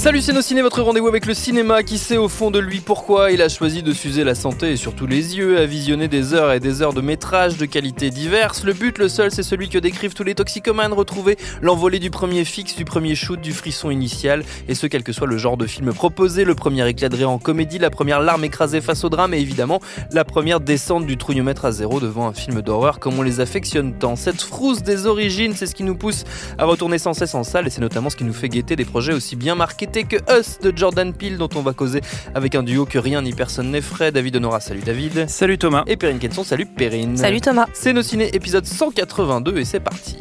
Salut ciné, votre rendez-vous avec le cinéma qui sait au fond de lui pourquoi il a choisi de s'user la santé et surtout les yeux à visionner des heures et des heures de métrages de qualité diverses. Le but, le seul, c'est celui que décrivent tous les toxicomanes, retrouver l'envolée du premier fixe, du premier shoot, du frisson initial, et ce quel que soit le genre de film proposé, le premier éclat en comédie, la première larme écrasée face au drame et évidemment la première descente du trouillomètre à zéro devant un film d'horreur comme on les affectionne tant. Cette frousse des origines, c'est ce qui nous pousse à retourner sans cesse en salle et c'est notamment ce qui nous fait guetter des projets aussi bien marqués que Us de Jordan Peele dont on va causer avec un duo que rien ni personne n'effraie. David Honora, salut David. Salut Thomas. Et Perrine Kenson, salut Perrine. Salut Thomas. C'est nos ciné épisode 182 et c'est parti.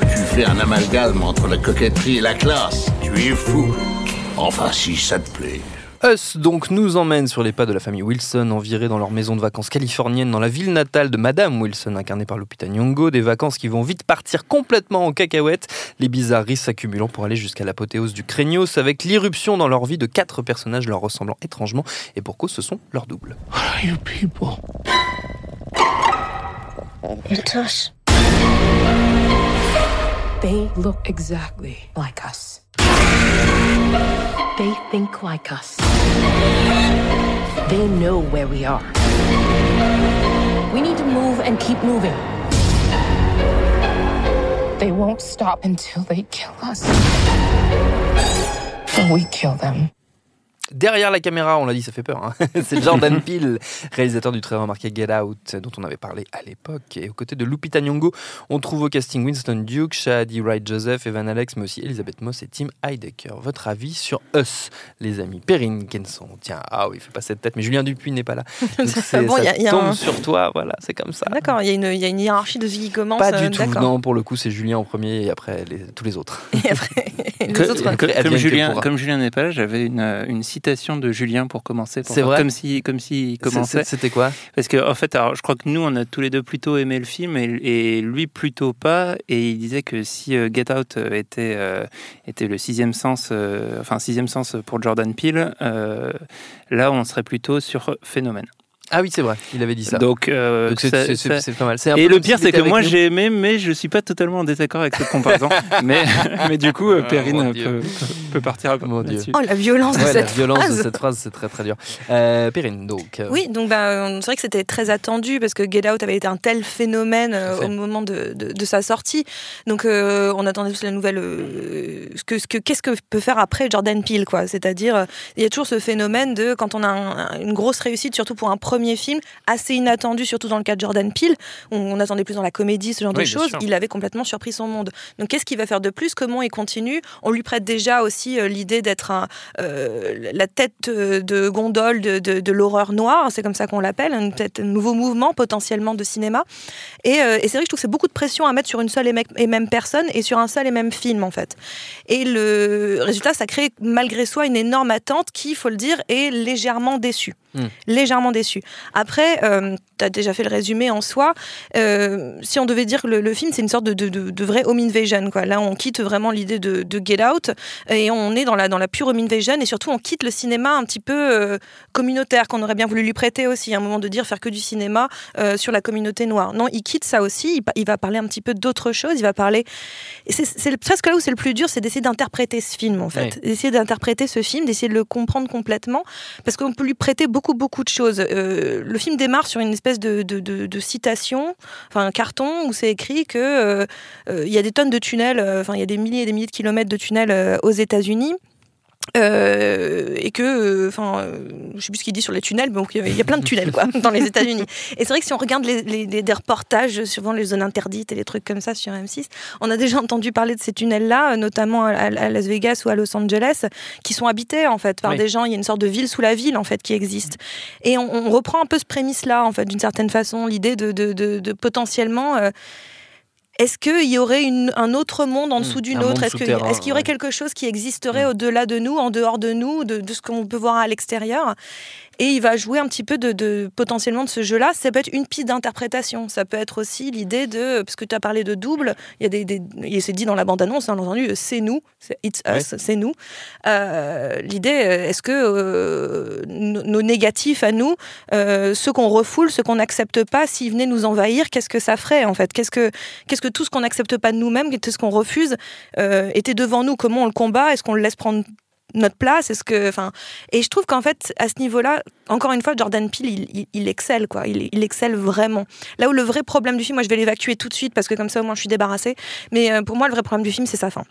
Tu fais un amalgame entre la coquetterie et la classe. Tu es fou. Enfin, si ça te plaît. Us donc nous emmène sur les pas de la famille Wilson, envirée dans leur maison de vacances californienne dans la ville natale de Madame Wilson, incarnée par Lupita Nyong'o. Des vacances qui vont vite partir complètement en cacahuète, les bizarreries s'accumulant pour aller jusqu'à l'apothéose du craignos, avec l'irruption dans leur vie de quatre personnages leur ressemblant étrangement, et pour cause ce sont leurs doubles. What are you people? It's us. They look exactly like us. They think like us. They know where we are. We need to move and keep moving. They won't stop until they kill us. Or we kill them. Derrière la caméra, on l'a dit, ça fait peur. hein. C'est Jordan Peele, réalisateur du très remarqué Get Out, dont on avait parlé à l'époque. Et aux côtés de Lupita Nyong'o, on trouve au casting Winston Duke, Shadi Wright Joseph, Evan Alex, mais aussi Elisabeth Moss et Tim Heidecker. Votre avis sur Us, les amis? Perrine Kenson. Tiens, ah oui, il fait pas cette tête, mais Julien Dupuis n'est pas là. Donc c'est- Bon, ça y a- y a tombe un- sur toi, voilà, c'est comme ça. D'accord, il y, a une- il y a une hiérarchie de vie qui commence. Pas euh, du tout, non, pour le coup, c'est Julien en premier et après les- tous les autres. Et après, les Que- autres. comme, Julien, comme Julien n'est pas là, j'avais une, une citation de Julien pour commencer. pour C'est vrai Comme si, comme s'il commençait. C'est- C'était quoi Parce que en fait, alors, je crois que nous, on a tous les deux plutôt aimé le film et, et lui plutôt pas. Et il disait que si euh, Get Out euh, était euh, était le sixième sens, enfin sixième sens pour Jordan Peele, là, on serait plutôt sur Phénomène. Ah oui, c'est vrai, il avait dit ça. Donc, euh, Donc c'est- pas mal. Un Et peu le pire, c'est que moi j'ai aimé, mais je suis pas totalement en désaccord avec cette comparaison. mais, mais du coup, euh, Oh, Perrine peut, partir un peu Mon Dieu. Oh, la violence de Ouais, la cette violence phrase. de cette phrase, c'est très très dur. Euh, Perrine, donc. euh, Oui, donc bah, c'est vrai que c'était très attendu parce que Get Out avait été un tel phénomène euh, à au moment de, de- de sa sortie. Donc euh, on attendait tous la nouvelle. euh, ce que, ce que, qu'est-ce que peut faire après Jordan Peele, quoi C'est-à-dire, euh, il y a toujours ce phénomène de quand on a un- un- une grosse réussite, surtout pour un premier film, assez inattendu, surtout dans le cas de Jordan Peele, on, on attendait plus dans la comédie, ce genre Oui, de choses. Il avait complètement surpris son monde. Donc qu'est-ce qu'il va faire de plus? Comment il continue? On lui prête déjà aussi euh, l'idée d'être euh, la tête euh, de gondole de, de- de l'horreur noire, c'est comme ça qu'on l'appelle, un, nouveau mouvement potentiellement de cinéma. Et, euh, et c'est vrai que je trouve que c'est beaucoup de pression à mettre sur une seule et, même personne et sur un seul et même film en fait. Et le résultat, ça crée malgré soi une énorme attente qui, il faut le dire, est légèrement déçue. Mm. Légèrement déçue. Après, tu as déjà fait le résumé en soi. Euh, si on devait dire que le, le film, c'est une sorte de, de, de- de vrai home invasion. Quoi. Là, on quitte vraiment l'idée de, Get Out et on est dans la, dans la pure home invasion et surtout, on quitte le cinéma un petit peu euh, communautaire qu'on aurait bien voulu lui prêter aussi. À un moment de dire faire que du cinéma euh, sur la communauté noire. Non, il quitte ça aussi. Il, va parler un petit peu d'autre chose. Il va parler. C'est c'est presque là où c'est le plus dur, c'est d'essayer d'interpréter ce film en fait. D'essayer d'interpréter ce film, d'essayer de le comprendre complètement parce qu'on peut lui prêter beaucoup beaucoup de choses. Euh, le film démarre sur une espèce de, citation, enfin un carton où c'est écrit que euh, euh, il y a des tonnes de tunnels, euh, enfin il y a des milliers et des milliers de kilomètres de tunnels aux États-Unis. Euh, et que, euh, enfin, euh, je sais plus ce qu'il dit sur les tunnels, mais il y a plein de tunnels quoi, dans les États-Unis. Et c'est vrai que si on regarde les, les- les- des reportages sur les zones interdites et les trucs comme ça sur M6, on a déjà entendu parler de ces tunnels-là, euh, notamment à, à Las Vegas ou à Los Angeles, qui sont habités en fait par Oui. des gens. Il y a une sorte de ville sous la ville en fait qui existe. Et on, on reprend un peu ce prémisse-là en fait, d'une certaine façon, l'idée de, de, de- de potentiellement. Euh, est-ce qu'il y aurait une- un autre monde en dessous Mmh, d'une autre? Est-ce qu'il y aurait ouais. quelque chose qui existerait Mmh. au-delà de nous, en dehors de nous, de, de ce qu'on peut voir à l'extérieur? Et il va jouer un petit peu de, de- potentiellement de ce jeu-là. Ça peut être une piste d'interprétation. Ça peut être aussi l'idée de, parce que tu as parlé de double, il y a des, des et c'est dit dans la bande-annonce, on a entendu, c'est nous, c'est it's us, c'est nous. Euh, l'idée, euh, est-ce que euh, nos nos négatifs à nous, euh, ceux qu'on refoule, ceux qu'on n'accepte pas, s'ils venaient nous envahir, qu'est-ce que ça ferait en fait? Qu'est-ce que qu'est-ce que tout ce qu'on n'accepte pas de nous-mêmes, tout ce qu'on refuse, euh, était devant nous? Comment on le combat? Est-ce qu'on le laisse prendre notre place Est-ce que, enfin, et je trouve qu'en fait, à ce niveau-là, encore une fois, Jordan Peele, il, il, il excelle quoi. Il, il excelle vraiment. Là où le vrai problème du film, moi, je vais l'évacuer tout de suite parce que comme ça, au moins, je suis débarrassée. Mais euh, pour moi, le vrai problème du film, c'est sa fin.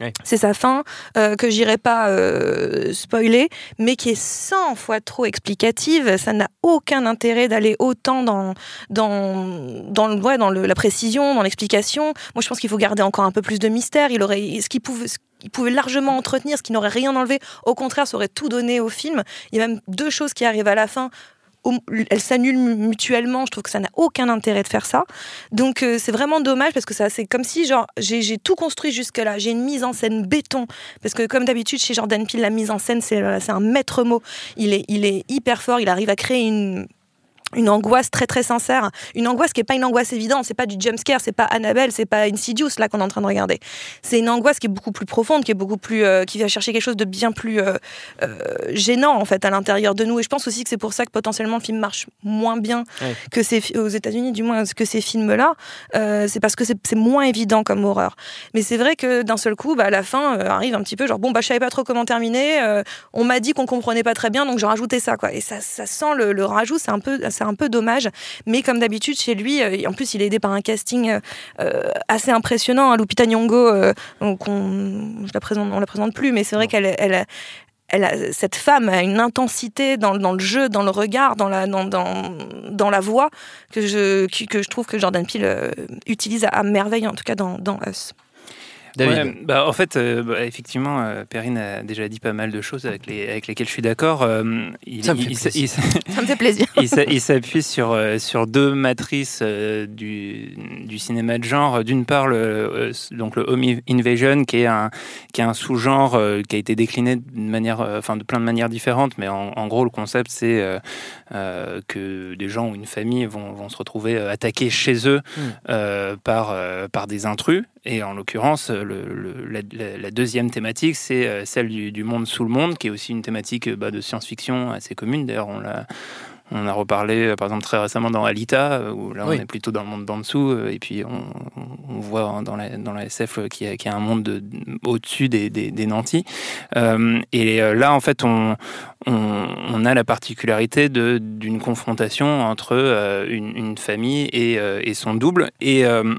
Ouais. C'est sa fin euh, que j'irai pas euh, spoiler, mais qui est 100 fois trop explicative. Ça n'a aucun intérêt d'aller autant dans dans dans, le, ouais, dans le- la précision, dans l'explication. Moi, je pense qu'il faut garder encore un peu plus de mystère. Il aurait ce qu'il pouvait qu'il pouvait largement entretenir, ce qui n'aurait rien enlevé. Au contraire, ça aurait tout donné au film. Il y a même deux choses qui arrivent à la fin. Elles s'annulent mu- mutuellement. Je trouve que ça n'a aucun intérêt de faire ça. Donc euh, c'est vraiment dommage parce que ça c'est comme si j'ai tout construit jusque là. J'ai une mise en scène béton parce que comme d'habitude chez Jordan Peele la mise en scène c'est euh, un maître mot. Il il est hyper fort. Il arrive à créer une une angoisse très très sincère, une angoisse qui est pas une angoisse évidente, c'est pas du jump scare, c'est pas Annabelle, c'est pas Insidious là qu'on est en train de regarder. C'est une angoisse qui est beaucoup plus profonde, qui est beaucoup plus, euh, qui vient chercher quelque chose de bien plus euh, euh, gênant en fait à l'intérieur de nous. Et je pense aussi que c'est pour ça que potentiellement le film marche moins bien Ouais. que ces aux États-Unis, du moins que ces films-là. Euh, c'est parce que c'est moins évident comme horreur. Mais c'est vrai que d'un seul coup, bah, à la fin arrive un petit peu genre bon bah je savais pas trop comment terminer. on m'a dit qu'on comprenait pas très bien, donc j'ai rajouté ça quoi. Et ça, ça sent le, le rajout, c'est un peu, c'est un peu dommage. Mais comme d'habitude chez lui, euh, et en plus il est aidé par un casting euh, euh, assez impressionnant. hein. Lupita Nyong'o, donc on, je la présente, on la présente plus, mais c'est vrai qu'elle, elle, elle a, cette femme a une intensité dans, dans le jeu, dans le regard, dans la, dans, dans, dans la voix que je, que, que je trouve que Jordan Peele utilise à, à merveille, en tout cas dans, dans Us. David. Ouais, bah, en fait, euh, bah, effectivement, euh, Perrine a déjà dit pas mal de choses avec, les, avec lesquelles je suis d'accord. Euh, il, Ça me fait il- plaisir. il- Ça me fait plaisir. il s'a- il s'appuie sur, euh, sur deux matrices euh, du, du cinéma de genre. D'une part, le, euh, donc le home invasion, qui est un, qui est un sous-genre euh, qui a été décliné de, manière, euh, enfin, de plein de manières différentes, mais en, en gros, le concept, c'est euh, euh, que des gens ou une famille vont, vont se retrouver euh, attaqués chez eux Mm. euh, par, euh, par des intrus. Et en l'occurrence, le- le- la, deuxième thématique, c'est euh, celle du, du monde sous le monde, qui est aussi une thématique euh, bah, de science-fiction assez commune. D'ailleurs, on l'a on a reparlé, euh, par exemple, très récemment dans Alita, euh, où là, Oui. on est plutôt dans le monde d'en dessous, euh, et puis on, voit dans la, dans la SF euh, qu'il y, a- qu'il y a un monde de- au-dessus des, des, des nantis. Euh, et euh, là, en fait, on, on, on a la particularité d'une confrontation entre euh, une, une famille et, euh, et son double. Et euh,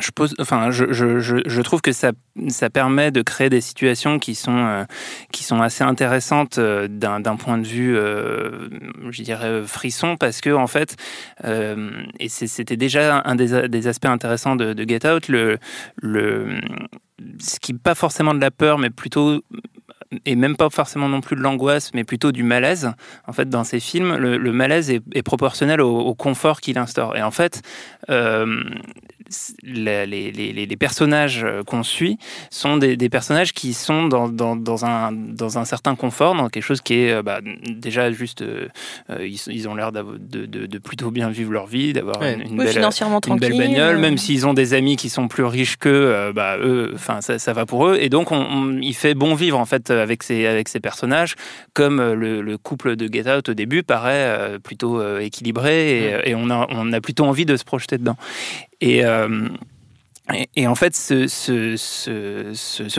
je, trouve que ça, ça permet de créer des situations qui sont, euh, qui sont assez intéressantes euh, d'un point de vue, euh, je dirais, euh, frisson, parce que, en fait, et c'était déjà un des, aspects intéressants de, Get Out, le, le, ce qui pas forcément de la peur, mais plutôt et même pas forcément non plus de l'angoisse, mais plutôt du malaise. En fait, dans ces films, le, malaise est, proportionnel au, confort qu'il instaure. Et en fait, les, les- les- les personnages qu'on suit sont des, des personnages qui sont dans, dans- dans un, dans un certain confort, dans quelque chose qui est euh, bah, déjà juste. euh, euh, ils, ils ont l'air de, de- de plutôt bien vivre leur vie, d'avoir Ouais. une, une Oui, belle, une bagnole, euh, même s'ils ont des amis qui sont plus riches qu'eux, euh, bah, eux, ça, ça va pour eux. Et donc, on, on- il fait bon vivre, en fait, avec ces, avec ces personnages, comme euh, le, le couple de Get Out au début paraît euh, plutôt euh, équilibré et, et on, a, on a plutôt envie de se projeter dedans. Et. euh, et, en fait, ce,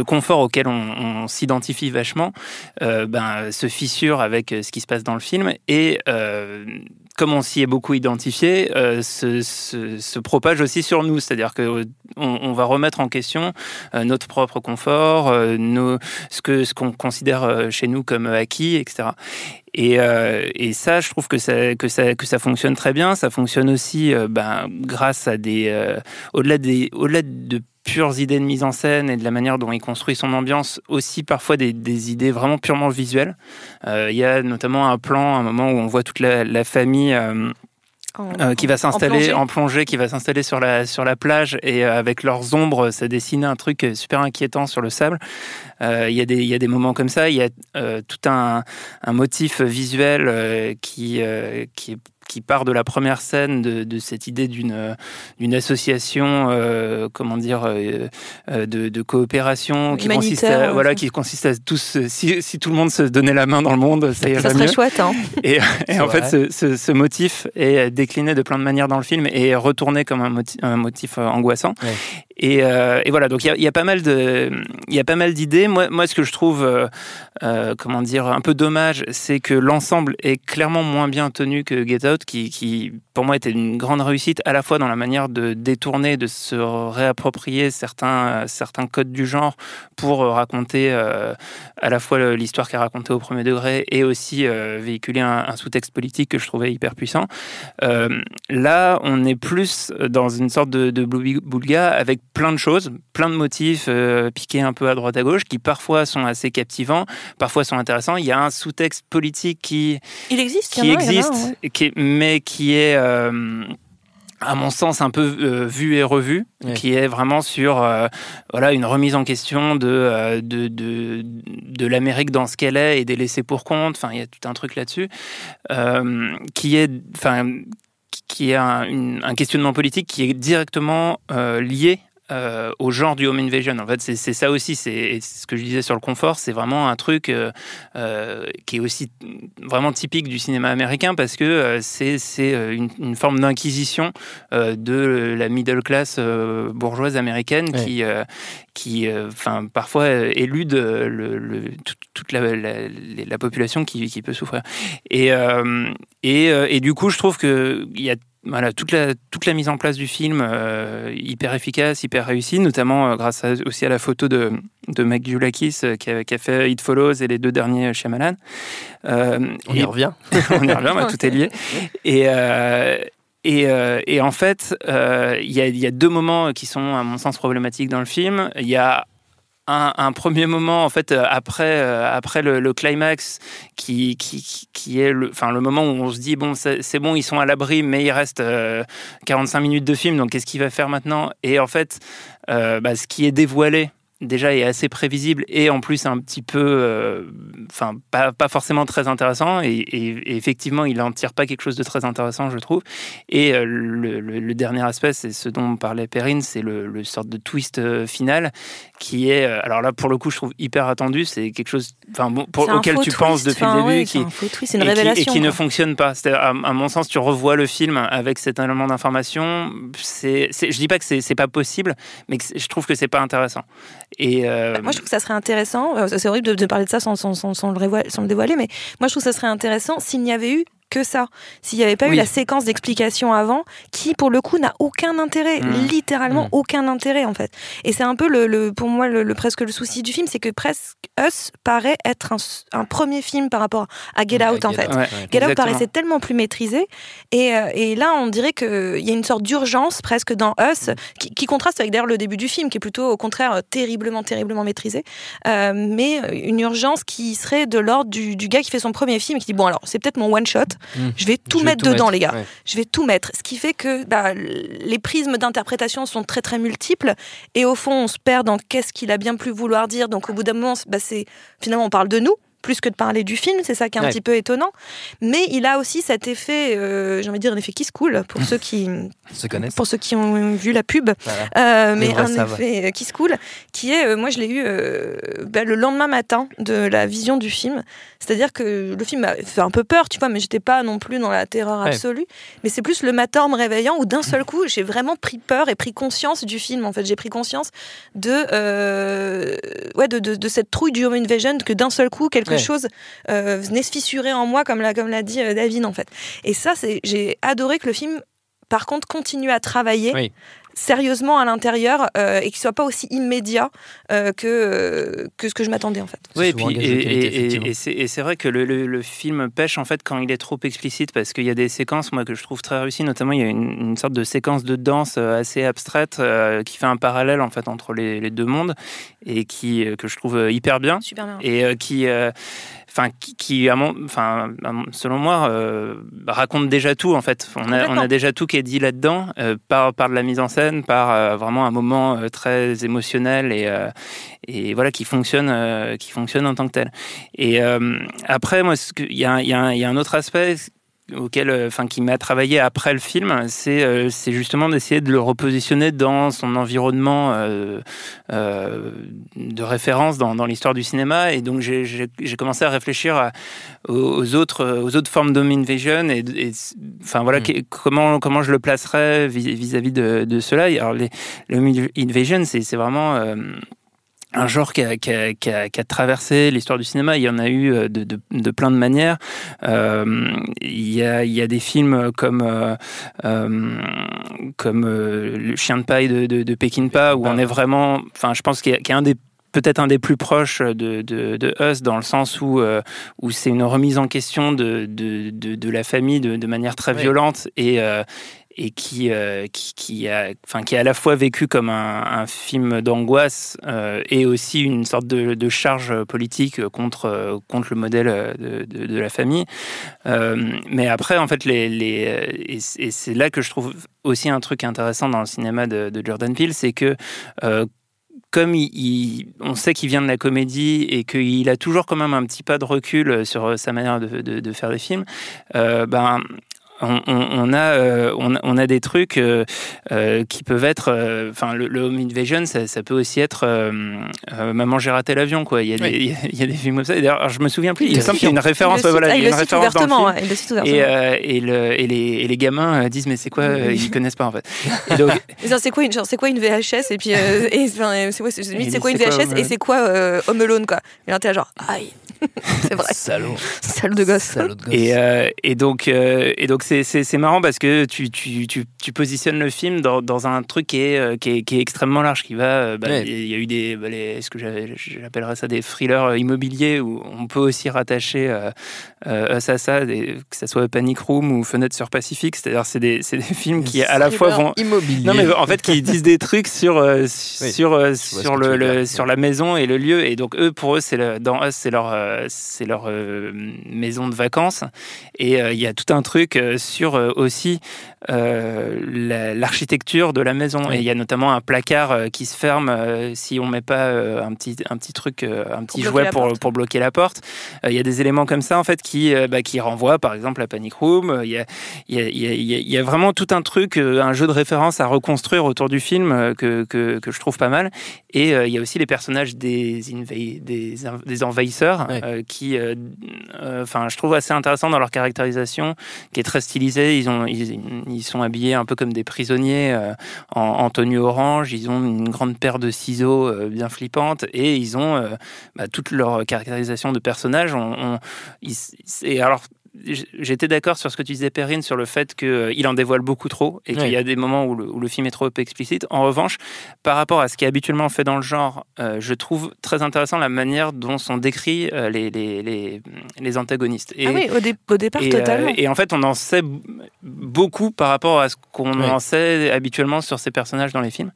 confort auquel on, on s'identifie vachement euh, ben, se fissure avec ce qui se passe dans le film et euh, comme on s'y est beaucoup identifié, euh, se, propage aussi sur nous. C'est-à-dire que on, on va remettre en question euh, notre propre confort, euh, ce que ce qu'on considère euh, chez nous comme acquis, etc. Et, euh, et ça, je trouve que ça, que, ça, que ça fonctionne très bien. Ça fonctionne aussi euh, ben, grâce à des. euh, au-delà des, au-delà de pures idées de mise en scène et de la manière dont il construit son ambiance, aussi parfois des, des idées vraiment purement visuelles. Euh, Il y a notamment un plan, un moment où on voit toute la, la famille. euh, euh, qui va s'installer en plongée, qui va s'installer sur la sur la plage et euh, avec leurs ombres, ça dessine un truc euh, super inquiétant sur le sable. Euh, Il y a des il y a des moments comme ça. Il y a euh, tout un un motif visuel euh, qui euh, qui est qui part de la première scène de, de cette idée d'une euh, d'une association euh, comment dire euh, de, de coopération qui consiste à, voilà qui consiste à tous si, si tout le monde se donnait la main dans le monde ça irait Ça mieux serait chouette, hein. et, en fait, ce, ce- ce motif est décliné de plein de manières dans le film et est retourné comme un motif, un motif angoissant. Ouais. Et, euh, et voilà, donc il y a, pas mal y a pas mal d'idées. Moi, moi, ce que je trouve, euh, euh, comment dire, un peu dommage, c'est que l'ensemble est clairement moins bien tenu que Get Out, qui, pour moi était une grande réussite à la fois dans la manière de détourner, de se réapproprier certains, euh, certains codes du genre pour euh, raconter euh, à la fois l'histoire qui est racontée au premier degré et aussi euh, véhiculer un, un sous-texte politique que je trouvais hyper puissant. Euh, là, on est plus dans une sorte de, de Boulga avec plein de choses, plein de motifs piqués un peu à droite à gauche qui parfois sont assez captivants, parfois sont intéressants. Il y a un sous-texte politique qui, Il existe, qui il y en a, il y en a, existe, ouais. qui est- mais qui est, à mon sens, un peu euh, vu et revu, qui est vraiment sur euh, voilà, une remise en question de, euh, de, de, de l'Amérique dans ce qu'elle est et des laissés pour compte. Enfin, il y a tout un truc là-dessus, euh, qui est. Enfin, qui est un, une- un questionnement politique qui est directement euh, lié euh, au genre du home invasion. En fait, c'est ça aussi. C'est ce que je disais sur le confort. C'est vraiment un truc euh, euh, qui est aussi vraiment typique du cinéma américain parce que euh, c'est une, une forme d'inquisition de la middle class bourgeoise américaine Ouais. qui qui, enfin, parfois élude le, le- tout- toute la, la- la population qui, qui peut souffrir. Et, et, et du coup, je trouve que il y a voilà, toute, la, toute la mise en place du film euh, hyper efficace, hyper réussie, notamment euh, grâce à- aussi à la photo de, de Meg Julakis euh, qui, a, qui a fait It Follows et les deux derniers Shyamalan. On et- y revient. on y revient, bah, tout est lié. Et, et, et en fait, il y, y a deux moments qui sont, à mon sens, problématiques dans le film. Il y a un, premier moment, en fait, euh, après, euh, après le, climax, qui, qui, qui- est le, le moment où on se dit, bon, c'est c'est bon, ils sont à l'abri, mais il reste euh, 45 minutes de film, donc qu'est-ce qu'il va faire maintenant? Et en fait, euh, bah, ce qui est dévoilé, déjà est assez prévisible et en plus un petit peu, euh, enfin pas, pas forcément très intéressant et, et- et effectivement il en tire pas quelque chose de très intéressant je trouve. Et euh, le, le- le dernier aspect c'est ce dont parlait Perrine, c'est le, le sorte de twist euh, final qui est, alors là pour le coup je trouve hyper attendu, c'est quelque chose, enfin bon, pour, auquel tu twist, penses depuis le début ouais, qui, twist, une et qui- et qui ne fonctionne pas. C'est à, à mon sens, tu revois le film avec cet élément d'information. C'est, je dis pas que c'est, pas possible, mais que je trouve que c'est pas intéressant. Et euh, Moi, je trouve que ça serait intéressant. euh, C'est horrible de, parler de ça sans, sans, le sans le dévoiler, mais moi, je trouve que ça serait intéressant s'il n'y avait eu que ça. S'il n'y avait pas eu la séquence d'explication avant, qui, pour le coup, n'a aucun intérêt, Mm. littéralement Mm. aucun intérêt, en fait. Et c'est un peu, le, le- pour moi, le, le- presque le souci du film, c'est que presque Us paraît être un, premier film par rapport à Get Out, en fait. Ouais. Get Out paraissait tellement plus maîtrisé. Et, euh, et là, on dirait qu'il y a une sorte d'urgence presque dans Us, qui, qui contraste avec d'ailleurs le début du film, qui est plutôt au contraire euh, terriblement, terriblement maîtrisé. Euh, mais une urgence qui serait de l'ordre du, du gars qui fait son premier film et qui dit Bon, alors, c'est peut-être mon one-shot, Mm. je vais tout Je vais mettre dedans, les gars. Ouais. Je vais tout mettre. Ce qui fait que bah, les prismes d'interprétation sont très très multiples et au fond on se perd dans qu'est-ce qu'il a bien pu vouloir dire. Donc au bout d'un moment, bah, c'est finalement on parle de nous plus que de parler du film, c'est ça qui est un Ouais. petit peu étonnant. Mais il a aussi cet effet, euh, j'ai envie de dire un effet qui se coule pour ceux qui se connaissent. pour ceux qui ont vu la pub, Voilà. euh, mais un savent. effet euh, qui se coule, qui est, euh, moi je l'ai eu bah, le lendemain matin de la vision du film. C'est-à-dire que le film m'a fait un peu peur, tu vois, mais j'étais pas non plus dans la terreur Ouais. absolue. Mais c'est plus le matin en me réveillant où d'un seul coup j'ai vraiment pris peur et pris conscience du film. En fait, j'ai pris conscience de, ouais, de, de, de cette trouille du home invasion que d'un seul coup quelque quelque chose euh, venait se fissurer en moi, comme l'a comme l'a dit euh, David en fait. Et ça, c'est j'ai adoré que le film, par contre, continue à travailler. Oui. Sérieusement à l'intérieur euh, et qu'il soit pas aussi immédiat euh, que, euh, que ce que je m'attendais en fait. Oui, et puis c'est vrai que le, le- le film pêche en fait quand il est trop explicite parce qu'il y a des séquences moi que je trouve très réussies, notamment il y a une, une sorte de séquence de danse euh, assez abstraite euh, qui fait un parallèle en fait entre les, les deux mondes et qui euh, que je trouve hyper bien Super bien. et euh, qui euh, enfin qui, qui, à mon, enfin selon moi euh, raconte déjà tout en fait on a, on Complètement. a déjà tout qui est dit là-dedans euh, par par de la mise en scène par euh, vraiment un moment euh, très émotionnel et euh, et voilà qui fonctionne qui fonctionne en tant que tel. Et après moi il y y a un autre aspect auquel euh, enfin qui m'a travaillé après le film c'est euh, c'est justement d'essayer de le repositionner dans son environnement euh, euh, de référence dans, dans l'histoire du cinéma et donc j'ai- commencé à réfléchir à- aux, autres aux autres formes d'home invasion et, et enfin voilà Mm. que- comment comment je le placerais vis- vis-à-vis de, de cela alors les le home invasion c'est c'est vraiment un genre qui a, qui a- qui a- qui a traversé l'histoire du cinéma. Il y en a eu euh, de, de- de plein de manières. Euh, il, y a, il y a des films comme, euh, comme Le Chien de paille de, de, où on est vraiment. Enfin, je pense qu'il y a, qu'il y a un des peut-être un des plus proches de, de, de Us dans le sens où, euh, où c'est une remise en question de, de, la famille de, de manière très Oui. violente et, euh, et qui, euh, qui, qui, a, enfin, qui est à la fois vécu comme un, film d'angoisse euh, et aussi une sorte de, charge politique contre, contre le modèle de, la famille. Euh, mais après, en fait, les, les, et c'est là que je trouve aussi un truc intéressant dans le cinéma de, Jordan Peele, c'est que comme on sait qu'il vient de la comédie et qu'il a toujours quand même un petit pas de recul sur sa manière de, faire des films, ben on, on- on a, euh, on, a- on a des trucs euh, euh, qui peuvent être. euh, Enfin, le, le home invasion, ça, ça peut aussi être euh, euh, Maman, j'ai raté l'avion, quoi. Il y, a des, Oui. il y a- il y a des films comme ça. D'ailleurs, je me souviens plus. Il y a Terrifiant. il y a une référence. Il voilà, ah, il il y a le une cite référence dans le ouvertement. film. il. Et, euh, et, le- et les, et les gamins disent mais c'est quoi euh, Ils connaissent pas en fait. C'est quoi, une- genre, c'est quoi une VHS et puis euh, c'est quoi, une VHS et c'est quoi euh, Home Alone quoi. Et là t'es là, genre aïe, c'est vrai, Salaud. salaud de gosse. Salaud de gosse. Et, euh, et donc, euh, et donc c'est, c'est, c'est marrant parce que tu, tu, tu, tu positionnes le film dans, dans un truc qui est, euh, qui est, qui est extrêmement large, qui va. bah, Ouais. Il y a eu des, bah, les, ce que j'avais- j'appellerais ça des thrillers immobiliers où on peut aussi rattacher euh, Us des- que ce soit Panic Room ou Fenêtre sur Pacifique. C'est-à-dire, c'est des, c'est des films qui à la fois vont, immobilier. non mais en fait qui disent des trucs sur euh, sur euh, sur le, le- sur la maison et le lieu et donc eux pour eux c'est le- dans Us c'est leur euh, c'est leur euh, maison de vacances et il y a tout un truc sur aussi euh, la- l'architecture de la maison Oui. et il y a notamment un placard euh, qui se ferme euh, si on met pas un petit un petit truc un petit bloquer jouet pour pour bloquer la porte il y a des éléments comme ça en fait qui euh, bah, qui renvoient par exemple à Panic Room il y a il y il y vraiment tout un truc, euh, un jeu de référence à reconstruire autour du film euh, que, que, que je trouve pas mal. Et il y a aussi les personnages des, envahisseurs Ouais. qui, enfin, je trouve assez intéressant dans leur caractérisation, qui est très stylisée. Ils, ont, ils, ils sont habillés un peu comme des prisonniers en, en tenue orange. Ils ont une grande paire de ciseaux bien flippante et ils ont bah, toute leur caractérisation de personnages. On, on- ils- et alors, j'étais d'accord sur ce que tu disais, Perrine, sur le fait qu'il en dévoile beaucoup trop et qu'il Oui. y a des moments où le, où le film est trop explicite. En revanche, par rapport à ce qui est habituellement fait dans le genre, euh, je trouve très intéressant la manière dont sont décrits euh, les, les, les, les antagonistes. Et, Ah oui, au, dé- au départ et, euh, totalement. et en fait, on en sait beaucoup par rapport à ce qu'on en sait habituellement sur ces personnages dans les films.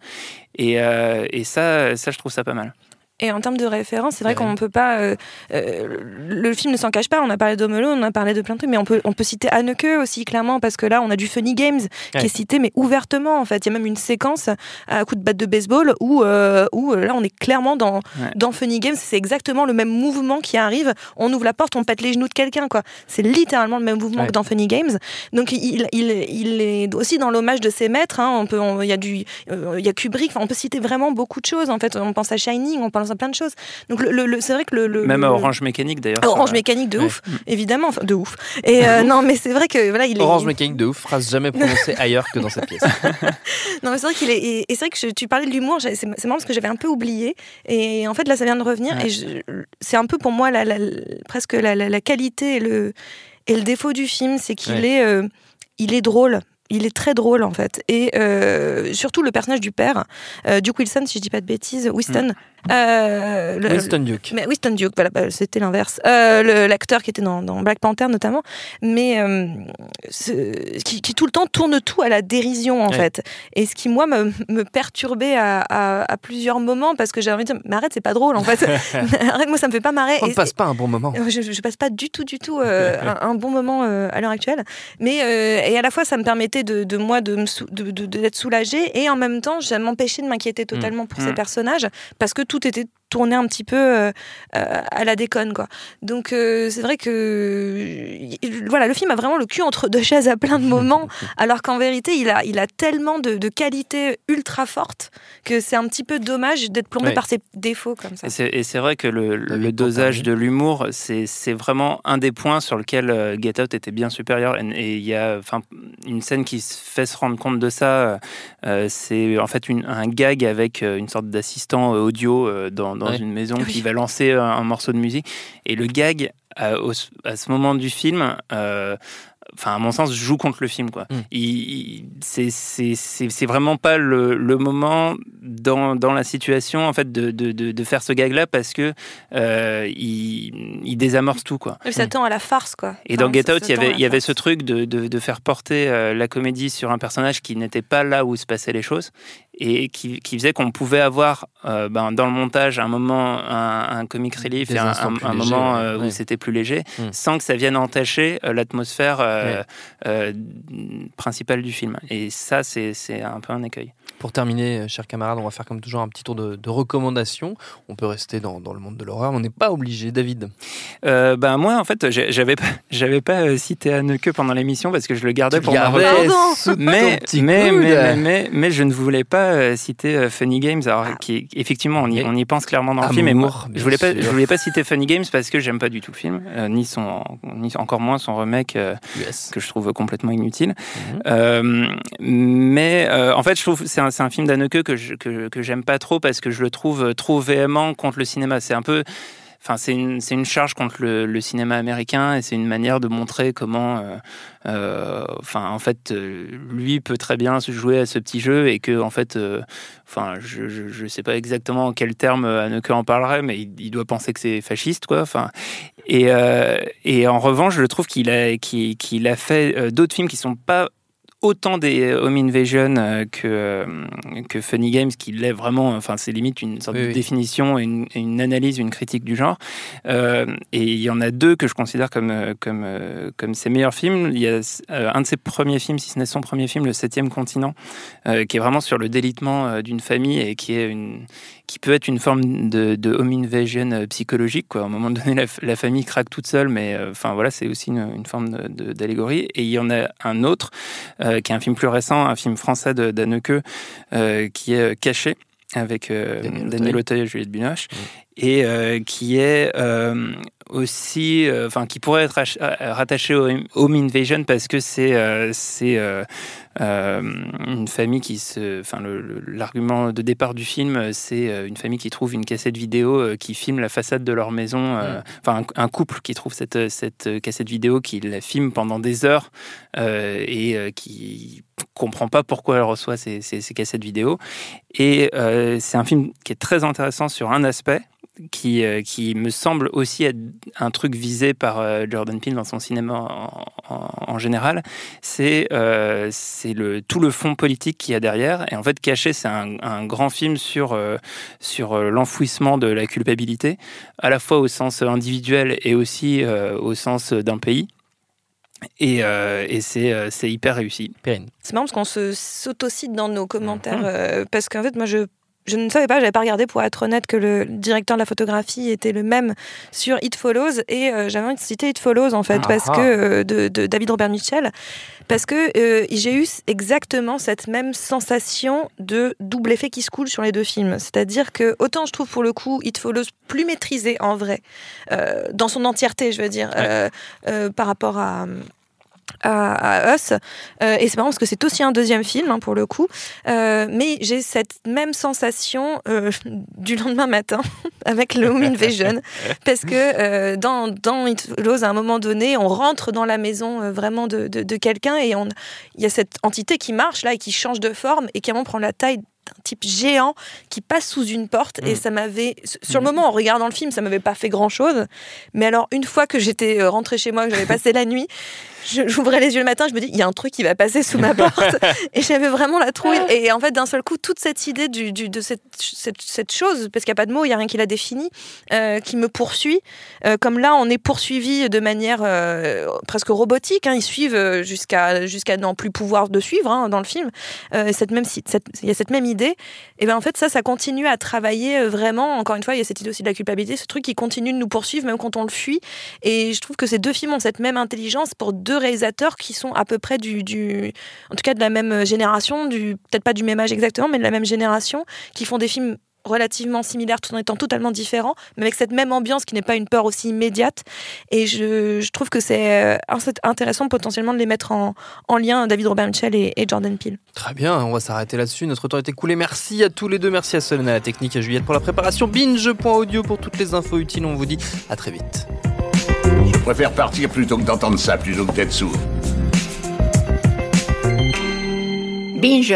Et, euh, et ça, ça, je trouve ça pas mal. Et en termes de référence, c'est vrai Ouais. qu'on ne peut pas. euh, euh, le film ne s'en cache pas. On a parlé d'Home Alone, on a parlé de plein de trucs, mais on peut, on peut citer Anneke aussi, clairement, parce que là, on a du Funny Games qui est cité, mais ouvertement, en fait. Il y a même une séquence à coup de batte de baseball où, euh, où là, on est clairement dans, Ouais. dans Funny Games. C'est exactement le même mouvement qui arrive. On ouvre la porte, on pète les genoux de quelqu'un, quoi. C'est littéralement le même mouvement que dans Funny Games. Donc, il, il, il est aussi dans l'hommage de ses maîtres. hein. On peut, il y a du, il y a Kubrick. On peut citer vraiment beaucoup de choses. En fait, on pense à Shining, on pense dans plein de choses. Donc le, le- le- c'est vrai que le, le- Même le- Orange Mécanique d'ailleurs. Orange mécanique de Ouais. ouf, évidemment, enfin de ouf. Et euh, non, mais c'est vrai que voilà, il est. Orange mécanique de ouf, phrase jamais prononcée ailleurs que dans cette pièce. Non, mais c'est vrai qu'il est. Et, et c'est vrai que je- tu parlais de l'humour. C'est marrant parce que j'avais un peu oublié. Et en fait, là, ça vient de revenir. Ouais. Et je- c'est un peu pour moi la, la- la- presque la, la- la qualité et le, et le défaut du film, c'est qu'il Ouais. est, euh, il est drôle. Il est très drôle en fait. Et euh, surtout le personnage du père, euh, Duke Wilson, si je dis pas de bêtises, Winston. Euh, le- Winston Duke. mais Winston Duke, voilà, bah, c'était l'inverse. Euh, L'acteur qui était dans, dans Black Panther notamment, mais euh, qui, qui tout le temps tourne tout à la dérision en Ouais. fait. Et ce qui moi me, me perturbait à, à- à plusieurs moments parce que j'avais envie de dire, mais arrête, c'est pas drôle en fait. arrête, moi ça me fait pas marrer. On ne passe pas un bon moment. euh, Je, je, passe pas du tout, du tout euh, un, un bon moment euh, à l'heure actuelle. Mais euh, et à la fois, ça me permettait de, de moi de sou- de- de- d'être soulagée et en même temps, ça m'empêchait de m'inquiéter totalement pour ces Mm. personnages parce que tout était tourné un petit peu euh, euh, à la déconne quoi. Donc euh, c'est vrai que euh, voilà, le film a vraiment le cul entre deux chaises à plein de moments, alors qu'en vérité, il a il a tellement de, de qualités ultra fortes que c'est un petit peu dommage d'être plombé par ses défauts comme ça. Et c'est, vrai que le, dosage de l'humour, c'est, c'est vraiment un des points sur lequel euh, Get Out était bien supérieur. Et- il y a enfin, une scène qui se fait se rendre compte de ça. euh, c'est en fait une- un gag avec une sorte d'assistant audio euh, dans, dans Ouais. une maison Oui. qui va lancer un, un morceau de musique. Et le gag, à, au- à ce moment du film, euh, enfin à mon sens joue contre le film quoi. Mm. Il, il- c'est vraiment pas le, le moment dans, dans la situation en fait de, de, de, de faire ce gag là parce que euh, il, il désamorce tout quoi. Et ça tend à la farce quoi. Et dans Get Out, il y avait, il y ce truc de, de, de faire porter euh, la comédie sur un personnage qui n'était pas là où se passaient les choses et qui, qui faisait qu'on pouvait avoir euh, ben, dans le montage un moment, un, un comic relief Des et un, moment ouais. euh, où c'était plus léger Mm. sans que ça vienne entacher euh, l'atmosphère Ouais. principale du film. Et ça, c'est c'est un peu un écueil. Pour terminer, euh, chers camarades, on va faire comme toujours un petit tour de, de recommandations. On peut rester dans, dans le monde de l'horreur, on n'est pas obligé. David, Euh, ben moi, en fait, j'avais pas, j'avais pas euh, cité Anneke pendant l'émission parce que je le gardais tu pour ma mais, mais, mais, mais, mais, mais je ne voulais pas citer Funny Games, alors qui effectivement on y, Et on y pense clairement dans le film. Et moi, je voulais pas, sûr. je voulais pas citer Funny Games parce que j'aime pas du tout le film, euh, ni son, ni encore moins son remake euh, que je trouve complètement inutile. Mhm. Mais en fait, je trouve c'est un, c'est un film d'Anneke que je- que, j'aime pas trop parce que je le trouve trop véhément contre le cinéma. C'est un peu Enfin, c'est une, c'est une charge contre le, cinéma américain et c'est une manière de montrer comment, euh, euh, en fait, euh, lui peut très bien se jouer à ce petit jeu et que, en fait, euh, je, je, sais pas exactement en quel terme Haneke en parlerait, mais il, doit penser que c'est fasciste, quoi. Enfin, et, euh, et en revanche, je trouve qu'il a, qu'il, a fait euh, d'autres films qui sont pas autant des home invasion euh, que, euh, que Funny Games qui l'est vraiment, enfin c'est limite une sorte Oui, de oui. définition, une, une analyse, une critique du genre. Euh, et il y en a deux que je considère comme, euh, comme, euh, comme ses meilleurs films. Il y a euh, un de ses premiers films, si ce n'est son premier film, Le Septième Continent, euh, qui est vraiment sur le délitement euh, d'une famille et qui est une qui peut être une forme de, de home invasion euh, psychologique. Quoi. À un moment donné, la, la famille craque toute seule, mais euh, enfin voilà, c'est aussi une, une forme d'allégorie. Et il y en a un autre, euh, qui est un film plus récent, un film français de d'Anneke, euh, qui est euh, Caché, avec euh, Daniel Daniel Auteuil. Et Juliette Binoche, Mm. et euh, qui est aussi, euh, enfin, qui pourrait être euh, rattaché au Home Invasion parce que c'est euh, c'est euh, une famille qui se, enfin, l'argument de départ du film, c'est une famille qui trouve une cassette vidéo qui filme la façade de leur maison, euh, enfin, un, un couple qui trouve cette cette cassette vidéo qui la filme pendant des heures et qui comprend pas pourquoi elle reçoit ces, ces, ces cassettes vidéo. Et c'est un film qui est très intéressant sur un aspect qui, euh, qui me semble aussi être un truc visé par euh, Jordan Peele dans son cinéma en, en- en général, c'est euh, c'est le, tout le fond politique qu'il y a derrière. Et en fait, Caché, c'est un, un grand film sur, euh, sur l'enfouissement de la culpabilité, à la fois au sens individuel et aussi euh, au sens d'un pays. Et, euh, et c'est euh, c'est hyper réussi. C'est marrant parce qu'on se s'autocite dans nos commentaires euh, parce qu'en fait moi je je ne savais pas, j'avais pas regardé pour être honnête que le directeur de la photographie était le même sur It Follows et euh, j'avais envie de citer It Follows en fait parce Ah. que euh, de, de David Robert Mitchell parce que euh, j'ai eu exactement cette même sensation de double effet qui se coule sur les deux films. C'est-à-dire que autant je trouve pour le coup It Follows plus maîtrisé en vrai dans son entièreté, je veux dire, par rapport à à, à Us. Euh, et c'est marrant parce que c'est aussi un deuxième film hein, pour le coup. Euh, mais j'ai cette même sensation euh, du lendemain matin avec le Home Invasion. parce que dans, dans It Follows, à un moment donné, on rentre dans la maison vraiment de, de, de quelqu'un et il y a cette entité qui marche là et qui change de forme et qui à un moment prend la taille d'un type géant qui passe sous une porte et ça m'avait sur le moment en regardant le film ça m'avait pas fait grand chose mais alors une fois que j'étais rentrée chez moi que j'avais passé la nuit j'ouvrais les yeux le matin, je me dis, il y a un truc qui va passer sous ma porte. et j'avais vraiment la trouille. Et en fait, d'un seul coup, toute cette idée du, du- de cette, cette, cette chose, parce qu'il n'y a pas de mots, il n'y a rien qui la définit, euh, qui me poursuit. Euh, comme là, on est poursuivi de manière euh, presque robotique. hein. Ils suivent jusqu'à jusqu'à n'en plus pouvoir de suivre hein, dans le film. Euh, cette même, il y a cette même idée. Et ben en fait, ça, ça continue à travailler vraiment. Encore une fois, il y a cette idée aussi de la culpabilité, ce truc qui continue de nous poursuivre même quand on le fuit. Et je trouve que ces deux films ont cette même intelligence pour deux réalisateurs qui sont à peu près du, en tout cas de la même génération, peut-être pas du même âge exactement, mais de la même génération, qui font des films relativement similaires tout en étant totalement différents, mais avec cette même ambiance qui n'est pas une peur aussi immédiate. Et je, trouve que c'est euh, ins- intéressant potentiellement de les mettre en, en lien, David Robert Mitchell et, et Jordan Peele. Très bien, on va s'arrêter là-dessus. Notre temps est écoulé. Merci à tous les deux. Merci à Solène à la technique, à Juliette pour la préparation. Binge.audio pour toutes les infos utiles. On vous dit à très vite. Je préfère partir plutôt que d'entendre ça, plutôt que d'être sourd. Binge.